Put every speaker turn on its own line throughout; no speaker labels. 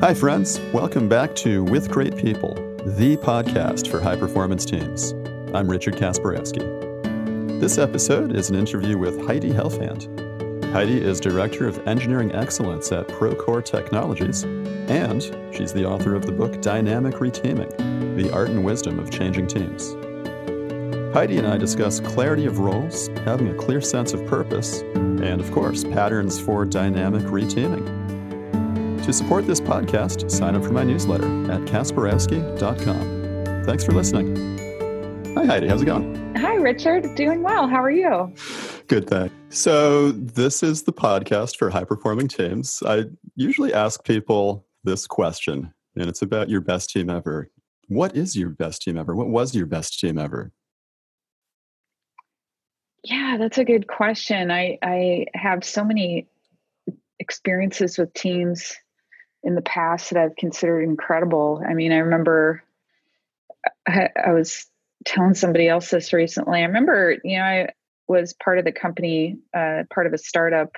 Hi, friends. Welcome back to With Great People, the podcast for high performance teams. I'm Richard Kasperowski. This episode is an interview with Heidi Helfand. Heidi is Director of Engineering Excellence at Procore Technologies, and she's the author of the book Dynamic Reteaming The Art and Wisdom of Changing Teams. Heidi and I discuss clarity of roles, having a clear sense of purpose, and of course, patterns for dynamic reteaming. To support this podcast, sign up for my newsletter at kasperowski.com. Thanks for listening. Hi, Heidi. How's it going?
Hi, Richard. Doing well. How are you?
Good, thanks. So, this is the podcast for high performing teams. I usually ask people this question, and it's about your best team ever. What is your best team ever? What was your best team ever?
Yeah, that's a good question. I, I have so many experiences with teams in the past that I've considered incredible. I mean, I remember I, I, was telling somebody else this recently. I remember, you know, I was part of the company, uh, part of a startup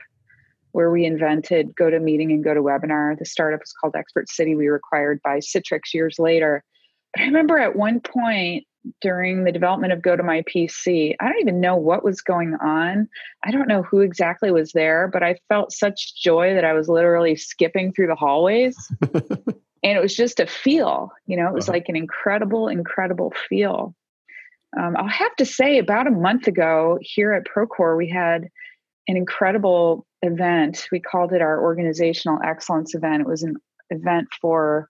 where we invented GoToMeeting and GoToWebinar. The startup was called Expertcity. We were acquired by Citrix years later. But I remember at one point during the development of GoToMyPC. I don't even know what was going on. I don't know who exactly was there, but I felt such joy that I was literally skipping through the hallways. and it was just a feel, you know, it was uh-huh. like an incredible, incredible feel. Um, I'll have to say, about a month ago here at Procore, we had an incredible event. We called it our organizational excellence event. It was an event for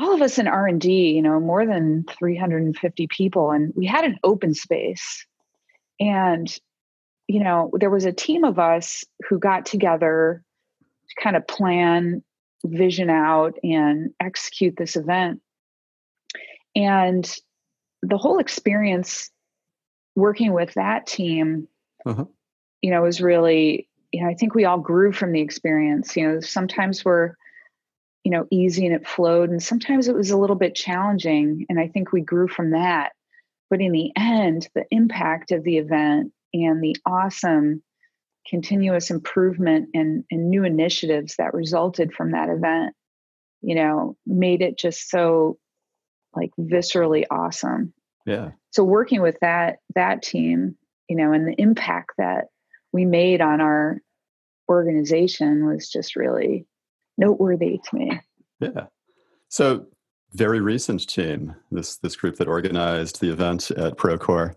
all of us in r&d you know more than 350 people and we had an open space. And you know there was a team of us who got together to kind of plan vision out and execute this event. And the whole experience working with that team uh-huh. you know was really you know i think we all grew from the experience. You know sometimes we're you know easy and it flowed and sometimes it was a little bit challenging and i think we grew from that. But in the end the impact of the event and the awesome continuous improvement and, and new initiatives that resulted from that event you know made it just so like viscerally awesome.
Yeah.
So working with that that team you know and the impact that we made on our organization was just really noteworthy to me.
Yeah. So very recent team, this this group that organized the event at Procore.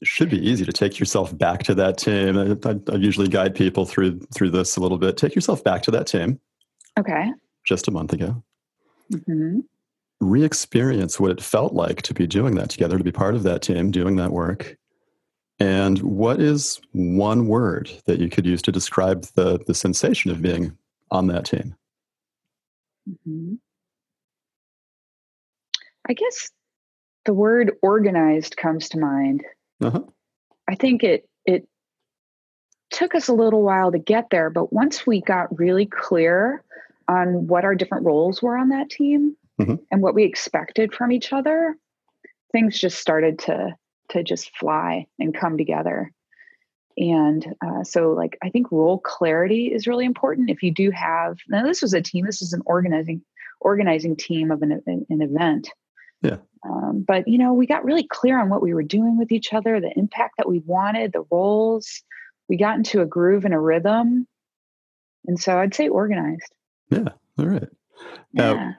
It should be easy to take yourself back to that team. I, I, I usually guide people through through this a little bit. Take yourself back to that team.
Okay.
Just a month ago. Mm-hmm. Re-experience what it felt like to be doing that together, to be part of that team, doing that work. And what is one word that you could use to describe the the sensation of being on that team?
Mm-hmm. I guess the word organized comes to mind. Uh-huh. I think it it took us a little while to get there, but once we got really clear on what our different roles were on that team mm-hmm. and what we expected from each other, things just started to to just fly and come together and uh, so like i think role clarity is really important. If you do have now this was a team this is an organizing organizing team of an, an event.
Yeah.
Um, but you know we got really clear on what we were doing with each other the impact that we wanted the roles. We got into a groove and a rhythm. And so i'd say organized.
Yeah. All right. Now yeah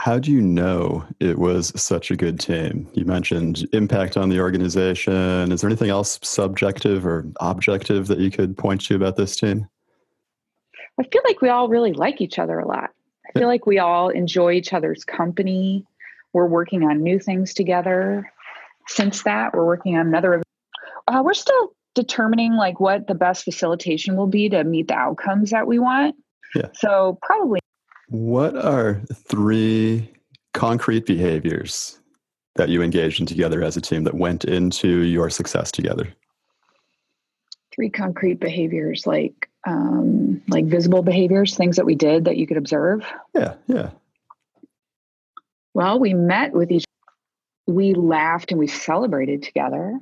how do you know it was such a good team? You mentioned impact on the organization. Is there anything else subjective or objective that you could point to about this team?
I feel like we all really like each other a lot. I feel like we all enjoy each other's company. We're working on new things together. Since that, we're working on another. Uh, we're still determining like what the best facilitation will be to meet the outcomes that we want.
Yeah.
So probably
what are three concrete behaviors that you engaged in together as a team that went into your success together?
Three concrete behaviors, like um, like visible behaviors, things that we did that you could observe.
Yeah, yeah.
Well, we met with each. We laughed and we celebrated together.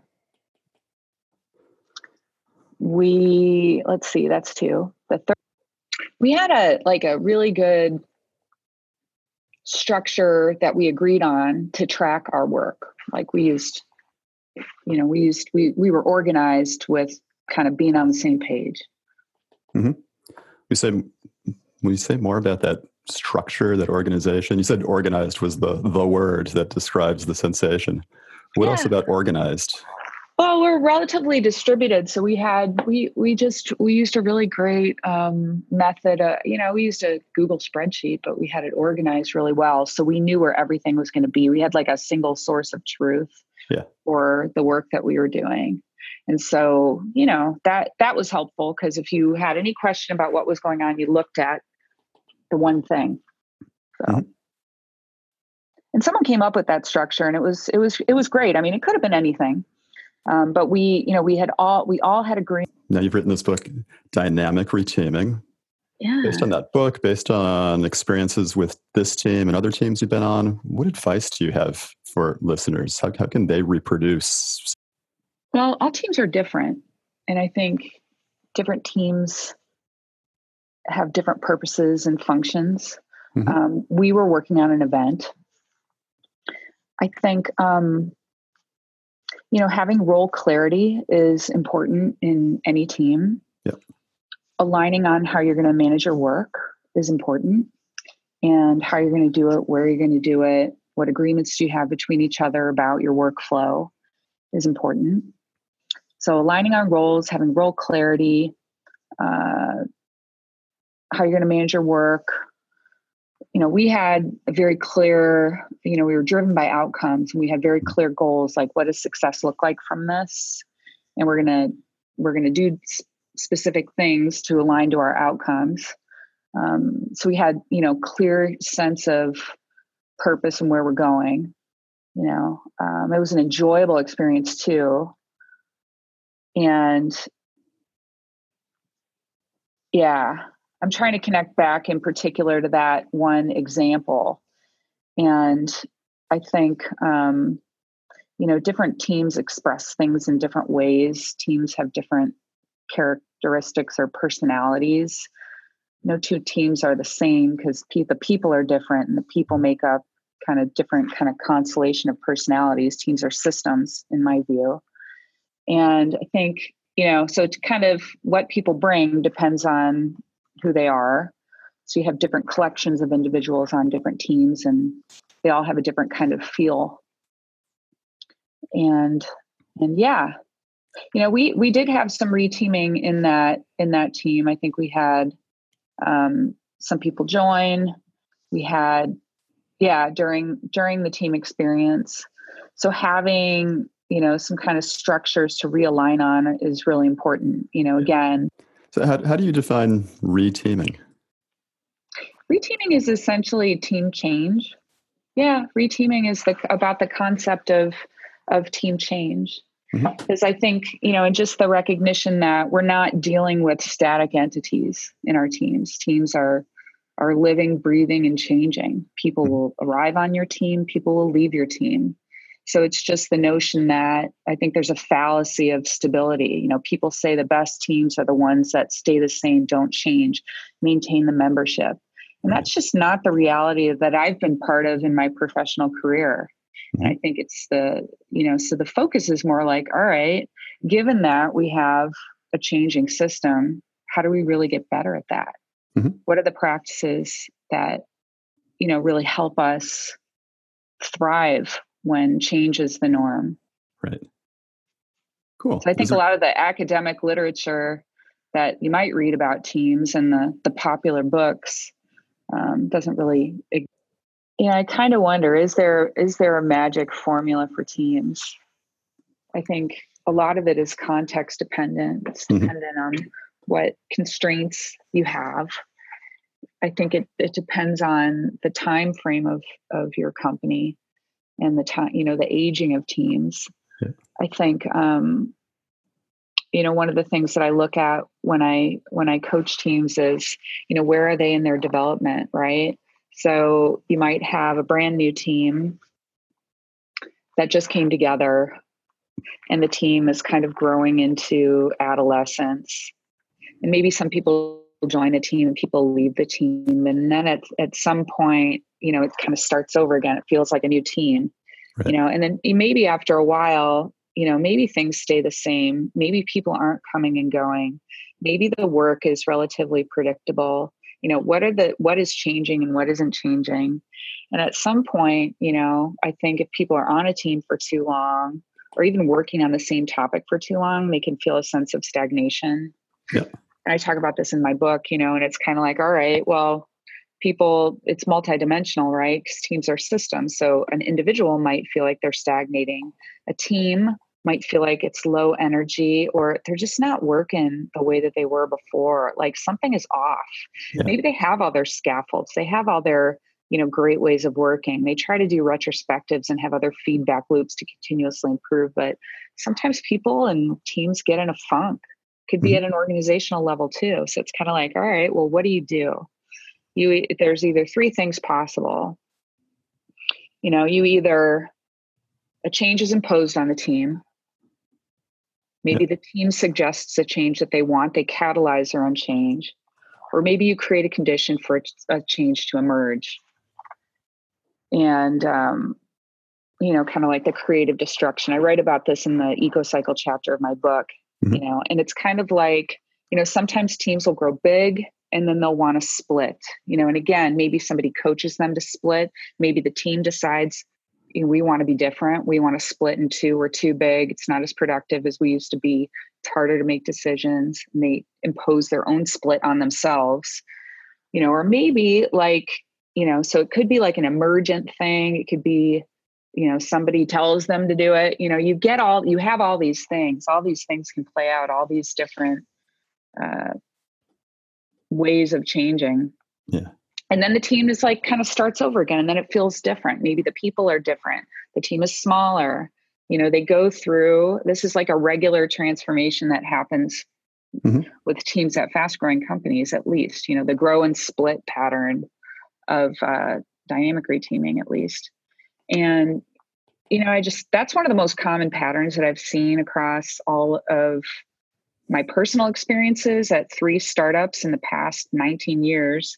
We let's see, that's two. The third we had a like a really good structure that we agreed on to track our work. Like we used, you know, we used we we were organized with kind of being on the same page.
Mm-hmm. We say, you say more about that structure, that organization? You said organized was the the word that describes the sensation. What yeah. else about organized?
Well, we're relatively distributed, so we had we we just we used a really great um, method. Uh, you know, we used a Google spreadsheet, but we had it organized really well, so we knew where everything was going to be. We had like a single source of truth
yeah.
for the work that we were doing, and so you know that that was helpful because if you had any question about what was going on, you looked at the one thing. So. Mm-hmm and someone came up with that structure and it was it was it was great i mean it could have been anything um, but we, you know, we had all we all had agreement.
Now you've written this book, Dynamic Reteaming.
Yeah.
Based on that book, based on experiences with this team and other teams you've been on, what advice do you have for listeners? How, how can they reproduce?
Well, all teams are different. And I think different teams have different purposes and functions. Mm-hmm. Um, we were working on an event. I think um, you know, having role clarity is important in any team.
Yep.
Aligning on how you're going to manage your work is important and how you're going to do it, where you're going to do it, what agreements do you have between each other about your workflow is important. So, aligning on roles, having role clarity, uh, how you're going to manage your work, you know, we had a very clear, you know, we were driven by outcomes and we had very clear goals like what does success look like from this? And we're going to we're going to do specific things to align to our outcomes. Um, so we had, you know, clear sense of purpose and where we're going. You know, um, it was an enjoyable experience too. And yeah, I'm trying to connect back in particular to that one example. And I think, um, you know, different teams express things in different ways. Teams have different characteristics or personalities. No two teams are the same because pe- the people are different and the people make up kind of different kind of constellation of personalities. Teams are systems, in my view. And I think, you know, so to kind of what people bring depends on who they are. So you have different collections of individuals on different teams, and they all have a different kind of feel. And and yeah, you know, we we did have some reteaming in that in that team. I think we had um, some people join. We had yeah during during the team experience. So having you know some kind of structures to realign on is really important. You know, again
so, how, how do you define reteaming?
Reteaming is essentially team change. Yeah, reteaming is the, about the concept of of team change. Because mm-hmm. I think, you know, and just the recognition that we're not dealing with static entities in our teams. Teams are are living, breathing, and changing. People mm-hmm. will arrive on your team, people will leave your team. So it's just the notion that I think there's a fallacy of stability. You know, people say the best teams are the ones that stay the same, don't change, maintain the membership. And that's just not the reality that I've been part of in my professional career. And I think it's the, you know, so the focus is more like, all right, given that we have a changing system, how do we really get better at that? Mm-hmm. What are the practices that, you know, really help us thrive when change is the norm.
Right. Cool.
So I think a lot of the academic literature that you might read about teams and the the popular books um, doesn't really. Yeah, I kind of wonder is there is there a magic formula for teams? I think a lot of it is context dependent. It's mm-hmm. dependent on what constraints you have. I think it, it depends on the time frame of of your company and the time, you know, the aging of teams. Yeah. I think, um, you know, one of the things that I look at when I when I coach teams is, you know, where are they in their development, right? So you might have a brand new team that just came together, and the team is kind of growing into adolescence, and maybe some people join a team and people leave the team and then at, at some point you know it kind of starts over again. It feels like a new team right. you know and then maybe after a while you know maybe things stay the same. Maybe people aren't coming and going. Maybe the work is relatively predictable. You know what are the what is changing and what isn't changing? And at some point you know i think if people are on a team for too long or even working on the same topic for too long they can feel a sense of stagnation.
Yeah.
and i talk about this in my book you know and it's kind of like all right well people it's multidimensional right? Because teams are systems. So an individual might feel like they're stagnating. A team might feel like it's low energy or they're just not working the way that they were before. Like something is off. Yeah. maybe they have all their scaffolds. They have all their you know great ways of working. They try to do retrospectives and have other feedback loops to continuously improve but sometimes people and teams get in a funk. Could be mm-hmm. at an organizational level too. So it's kind of like all right well what do you do you there's either three things possible. You know you either a change is imposed on the team. Maybe the team suggests a change that they want they catalyze their own change. Or maybe you create a condition for a change to emerge. And um, you know kind of like the creative destruction. I write about this in the eco cycle chapter of my book mm-hmm. you know and it's kind of like you know sometimes teams will grow big and then they'll want to split you know and again maybe somebody coaches them to split maybe the team decides you know, we want to be different we want to split in two we're too big it's not as productive as we used to be it's harder to make decisions and they impose their own split on themselves you know or maybe like you know so it could be like an emergent thing it could be you know somebody tells them to do it you know you get all you have all these things all these things can play out all these different uh, ways of changing.
Yeah.
And then the team is like kind of starts over again and then it feels different. Maybe the people are different. The team is smaller. You know they go through this is like a regular transformation that happens mm-hmm. with teams at fast growing companies at least you know the grow and split pattern of uh, dynamic reteaming at least. And you know i just that's one of the most common patterns that i've seen across all of my personal experiences at three startups in the past 19 years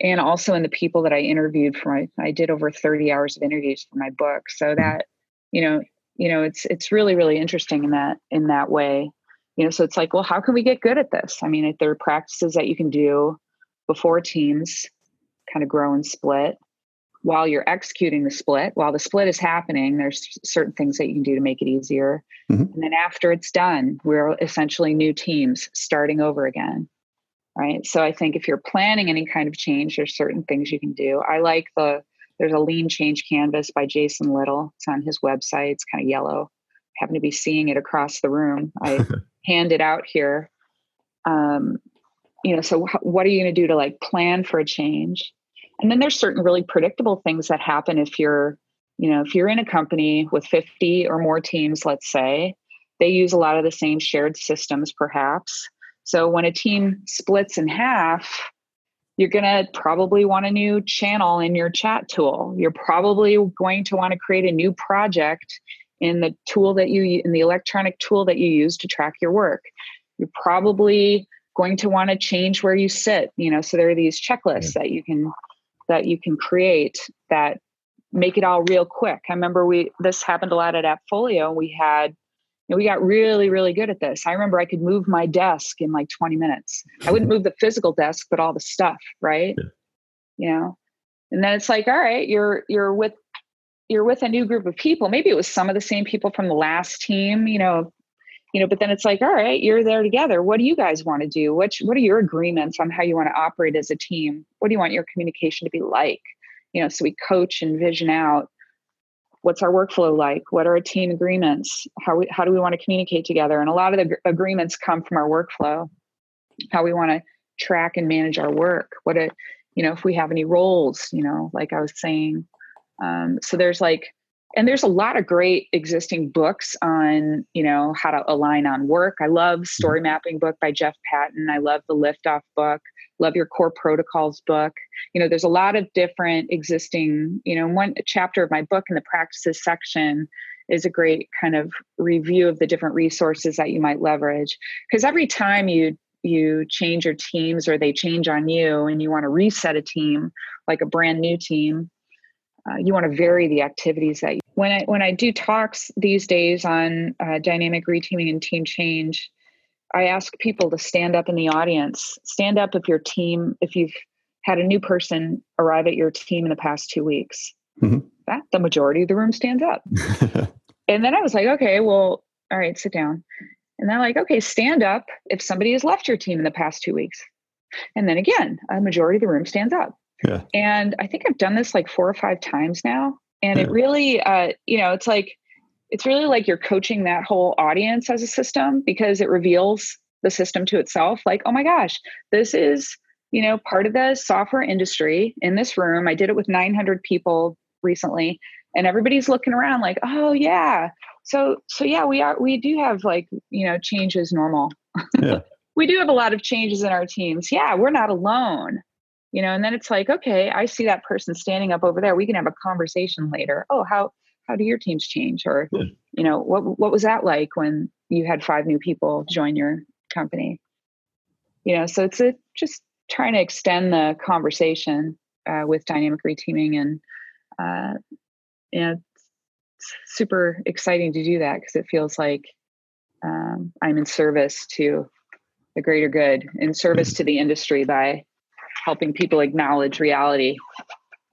and also in the people that i interviewed for my i did over 30 hours of interviews for my book. So mm-hmm. that you know you know it's it's really really interesting in that in that way. You know so it's like well how can we get good at this? I mean if there are practices that you can do before teams kind of grow and split while you're executing the split while the split is happening there's certain things that you can do to make it easier. Mm-hmm. and then after it's done we're essentially new teams starting over again right? So i think if you're planning any kind of change there's certain things you can do. I like the there's a lean change canvas by jason little. It's on his website. It's kind of yellow. I happen to be seeing it across the room. I hand it out here. Um, you know so what are you going to do to like plan for a change and then there's certain really predictable things that happen if you're, you know, if you're in a company with 50 or more teams, let's say, they use a lot of the same shared systems perhaps. So when a team splits in half, you're going to probably want a new channel in your chat tool. You're probably going to want to create a new project in the tool that you in the electronic tool that you use to track your work. You're probably going to want to change where you sit, you know, so there are these checklists that you can that you can create that make it all real quick. I remember we this happened a lot at Appfolio. We had you know, we got really, really good at this. I remember I could move my desk in like 20 minutes. I wouldn't move the physical desk, but all the stuff, right? Yeah. You know, and then it's like, all right, you're you're with you're with a new group of people. Maybe it was some of the same people from the last team, you know, you know but then it's like all right you're there together. What do you guys want to do? What what are your agreements on how you want to operate as a team? What do you want your communication to be like? You know so we coach and vision out what's our workflow like? What are our team agreements? How we how do we want to communicate together? And a lot of the agreements come from our workflow. How we want to track and manage our work. What it you know if we have any roles you know like i was saying um, so there's like and there's a lot of great existing books on you know how to align on work. I love mm-hmm. story mapping book by jeff patton. I love the liftoff book. Love your core protocols book. You know there's a lot of different existing you know one chapter of my book in the practices section is a great kind of review of the different resources that you might leverage. Because every time you you change your teams or they change on you and you want to reset a team like a brand new team uh, you want to vary the activities that you, when i when i do talks these days on uh, dynamic reteaming and team change i ask people to stand up in the audience stand up if your team if you've had a new person arrive at your team in the past two weeks mm-hmm. that the majority of the room stands up and then i was like okay well all right sit down and they're like, okay, stand up if somebody has left your team in the past two weeks. And then again, a majority of the room stands up. Yeah. And I think I've done this like four or five times now. And yeah. it really, uh, you know, it's like, it's really like you're coaching that whole audience as a system because it reveals the system to itself. Like, oh my gosh, this is, you know, part of the software industry in this room. I did it with 900 people recently and everybody's looking around like, oh yeah, so so yeah we are we do have like you know change is normal yeah. we do have a lot of changes in our teams yeah we're not alone you know and then it's like okay i see that person standing up over there. We can have a conversation later. Oh how how do your teams change? Or yeah. you know what what was that like when you had five new people join your company? You know so it's a, just trying to extend the conversation uh, with dynamic reteaming and uh, you know super exciting to do that because it feels like um, I'm in service to the greater good, in service to the industry by helping people acknowledge reality.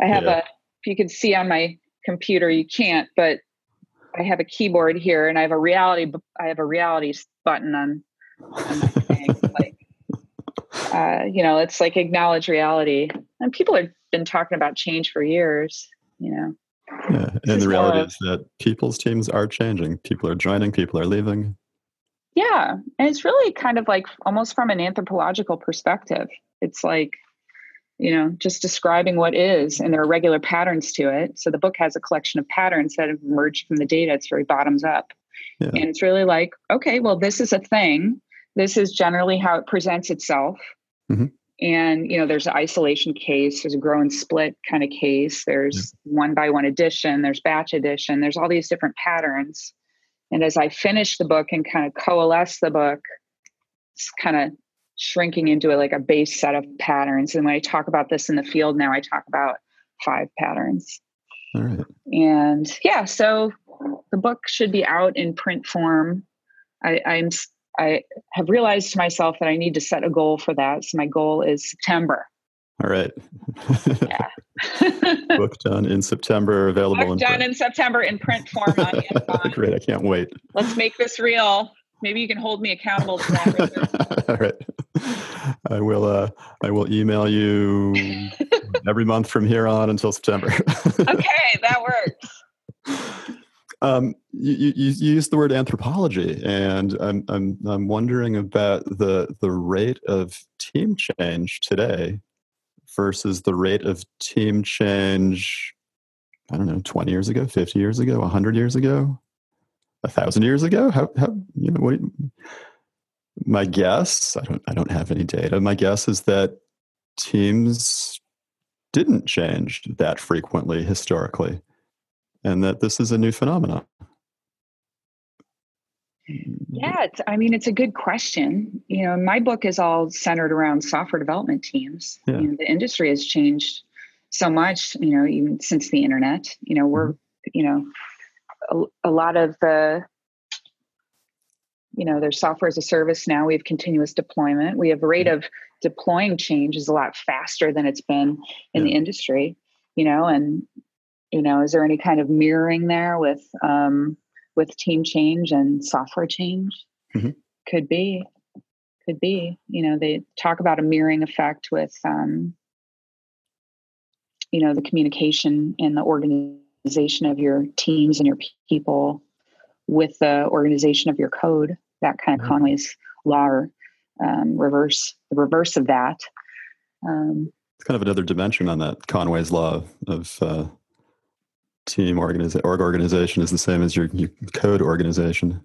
I have yeah. a, if you can see on my computer, you can't, but I have a keyboard here and I have a reality, I have a reality button on, on my thing. like, uh, you know, it's like acknowledge reality. And people have been talking about change for years, you know.
Yeah, and the reality is that people's teams are changing. People are joining, people are leaving.
Yeah, and it's really kind of like almost from an anthropological perspective. It's like, you know, just describing what is, and there are regular patterns to it. So the book has a collection of patterns that have emerged from the data. It's very bottoms up. Yeah. And it's really like, okay, well, this is a thing. This is generally how it presents itself. Mm-hmm and you know there's an isolation case there's a grow and split kind of case there's yeah. one by one addition there's batch addition there's all these different patterns and as i finish the book and kind of coalesce the book it's kind of shrinking into a, like a base set of patterns and when i talk about this in the field now i talk about five patterns all right and yeah so the book should be out in print form I, i'm I have realized to myself that I need to set a goal for that. So my goal is September.
All right. yeah. Book done in September, available
Book in done print. in September in print form on
Amazon. Great. I can't wait.
Let's make this real. Maybe you can hold me accountable to
that. All right. I will uh I will email you every month from here on until September.
okay, that works.
Um, you, you, you used the word anthropology, and I'm, I'm, I'm wondering about the, the rate of team change today versus the rate of team change, I don't know, 20 years ago, 50 years ago, 100 years ago, a thousand years ago? How, how you know, what, my guess, I don't, I don't have any data. My guess is that teams didn't change that frequently historically and that this is a new phenomenon?
Yeah, I mean, it's a good question. You know, my book is all centered around software development teams. Yeah. You know, the industry has changed so much, you know, even since the internet. You know, we're, mm-hmm. you know, a, a lot of the, you know, there's software as a service now. We have continuous deployment. We have rate mm-hmm. of deploying change is a lot faster than it's been in yeah. the industry, you know, and you know is there any kind of mirroring there with um, with team change and software change mm-hmm. could be could be you know they talk about a mirroring effect with um, you know the communication and the organization of your teams and your people with the organization of your code that kind of mm-hmm. conway's law or um, reverse the reverse of that
um, it's kind of another dimension on that conway's law of uh, team organization org organization is the same as your, your code organization.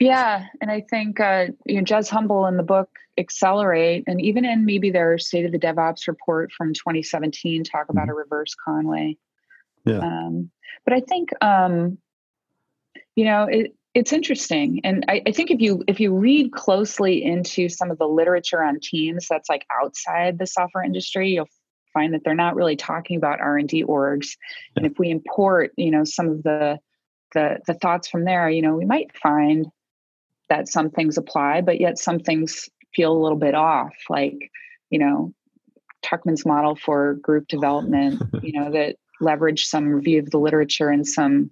Yeah, and I think uh, you know Jez Humble in the book Accelerate, and even in maybe their State of the DevOps report from 2017, talk about mm-hmm. a reverse Conway. Yeah. Um, but I think um, you know it, it's interesting. And I, I, think if you if you read closely into some of the literature on teams that's like outside the software industry you'll find that they're not really talking about r&d orgs. And if we import you know some of the the the thoughts from there you know we might find that some things apply but yet some things feel a little bit off. Like you know tuckman's model for group development you know that leverage some review of the literature and some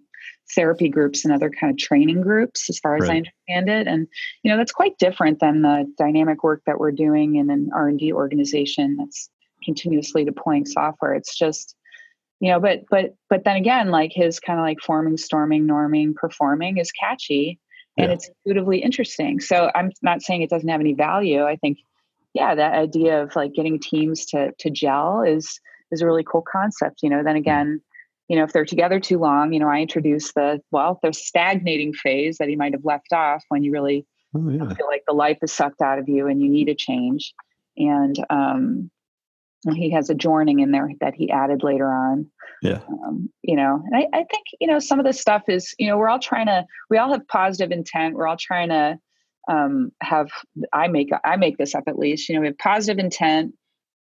therapy groups and other kind of training groups as far as right. i understand it and you know that's quite different than the dynamic work that we're doing in an r&d organization that's continuously deploying software it's just you know but but but then again like his kind of like forming storming norming performing is catchy and yeah. it's intuitively interesting so i'm not saying it doesn't have any value i think yeah that idea of like getting teams to to gel is is a really cool concept you know then again you know if they're together too long you know i introduce the well the stagnating phase that he might have left off when you really oh, yeah. feel like the life is sucked out of you and you need a change and um he has a joining in there that he added later on.
Yeah.
Um, you know, and I, I think, you know, some of this stuff is, you know, we're all trying to, we all have positive intent. We're all trying to um, have, I make, I make this up at least, you know, we have positive intent,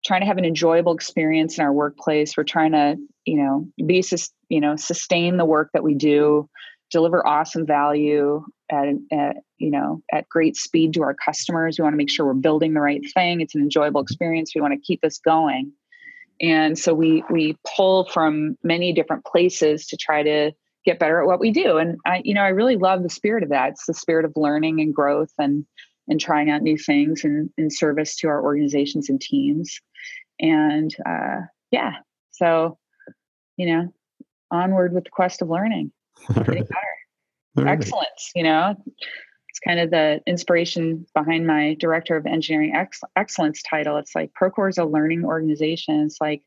trying to have an enjoyable experience in our workplace. We're trying to, you know, be, you know, sustain the work that we do, deliver awesome value at, at you know at great speed to our customers. We want to make sure we're building the right thing. It's an enjoyable experience. We want to keep this going. And so we we pull from many different places to try to get better at what we do. And i you know i really love the spirit of that. It's the spirit of learning and growth and and trying out new things in, in service to our organizations and teams and uh, yeah so you know onward with the quest of learning right. excellence you know it's kind of the inspiration behind my director of engineering ex- excellence title. It's like Procore is a learning organization. It's like,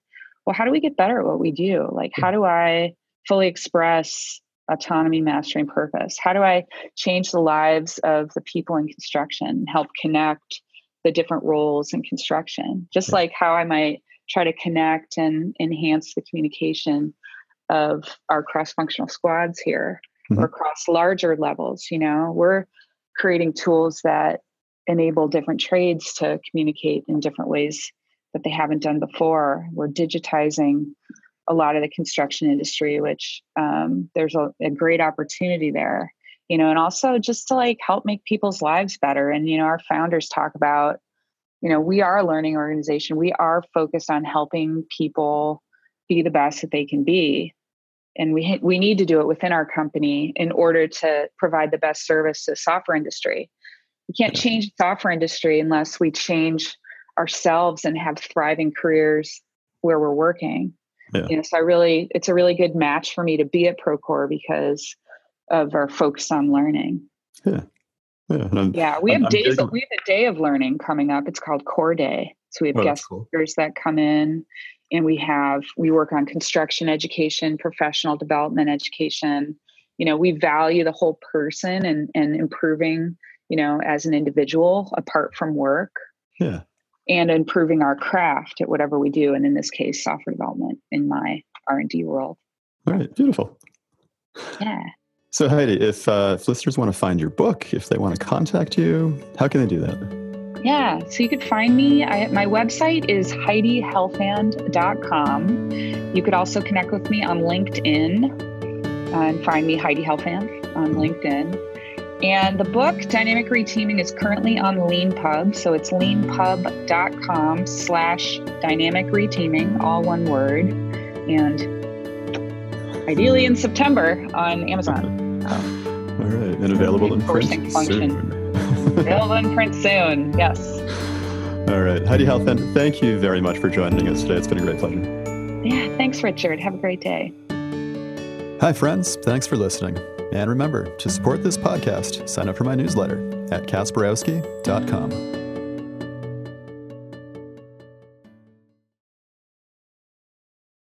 well, how do we get better at what we do? Like, how do I fully express autonomy, mastery, and purpose? How do I change the lives of the people in construction, help connect the different roles in construction? Just like how I might try to connect and enhance the communication of our cross-functional squads here mm-hmm. or across larger levels. You know, we're creating tools that enable different trades to communicate in different ways that they haven't done before. We're digitizing a lot of the construction industry, which um, there's a, a great opportunity there, you know, and also just to like help make people's lives better. And, you know, our founders talk about, you know, we are a learning organization. We are focused on helping people be the best that they can be and we we need to do it within our company in order to provide the best service to the software industry. We can't change the software industry unless we change ourselves and have thriving careers where we're working. Yeah. You know, so I really it's a really good match for me to be at Procore because of our focus on learning.
Yeah.
Yeah, yeah we have I'm, days. we have a day of learning coming up. It's called Core Day. So we have oh, guest cool. speakers that come in and we have we work on construction education professional development education you know we value the whole person and and improving you know as an individual apart from work
yeah
and improving our craft at whatever we do and in this case software development in my r&d world
all right beautiful
yeah
so heidi if, uh, if listeners want to find your book if they want to contact you how can they do that
yeah, so you could find me. I, my website is HeidiHelfand.com. You could also connect with me on LinkedIn uh, and find me Heidi Helfand on LinkedIn. And the book, Dynamic Reteaming, is currently on LeanPub. So it's leanpub.com slash dynamic reteaming, all one word. And ideally in September on Amazon.
All right. And available in print soon.
Available in print soon. Yes.
All right. Heidi Helfand, thank you very much for joining us today. It's been a great pleasure.
Yeah. Thanks, Richard. Have a great day.
Hi, friends. Thanks for listening. And remember, to support this podcast, sign up for my newsletter at kasperowski.com.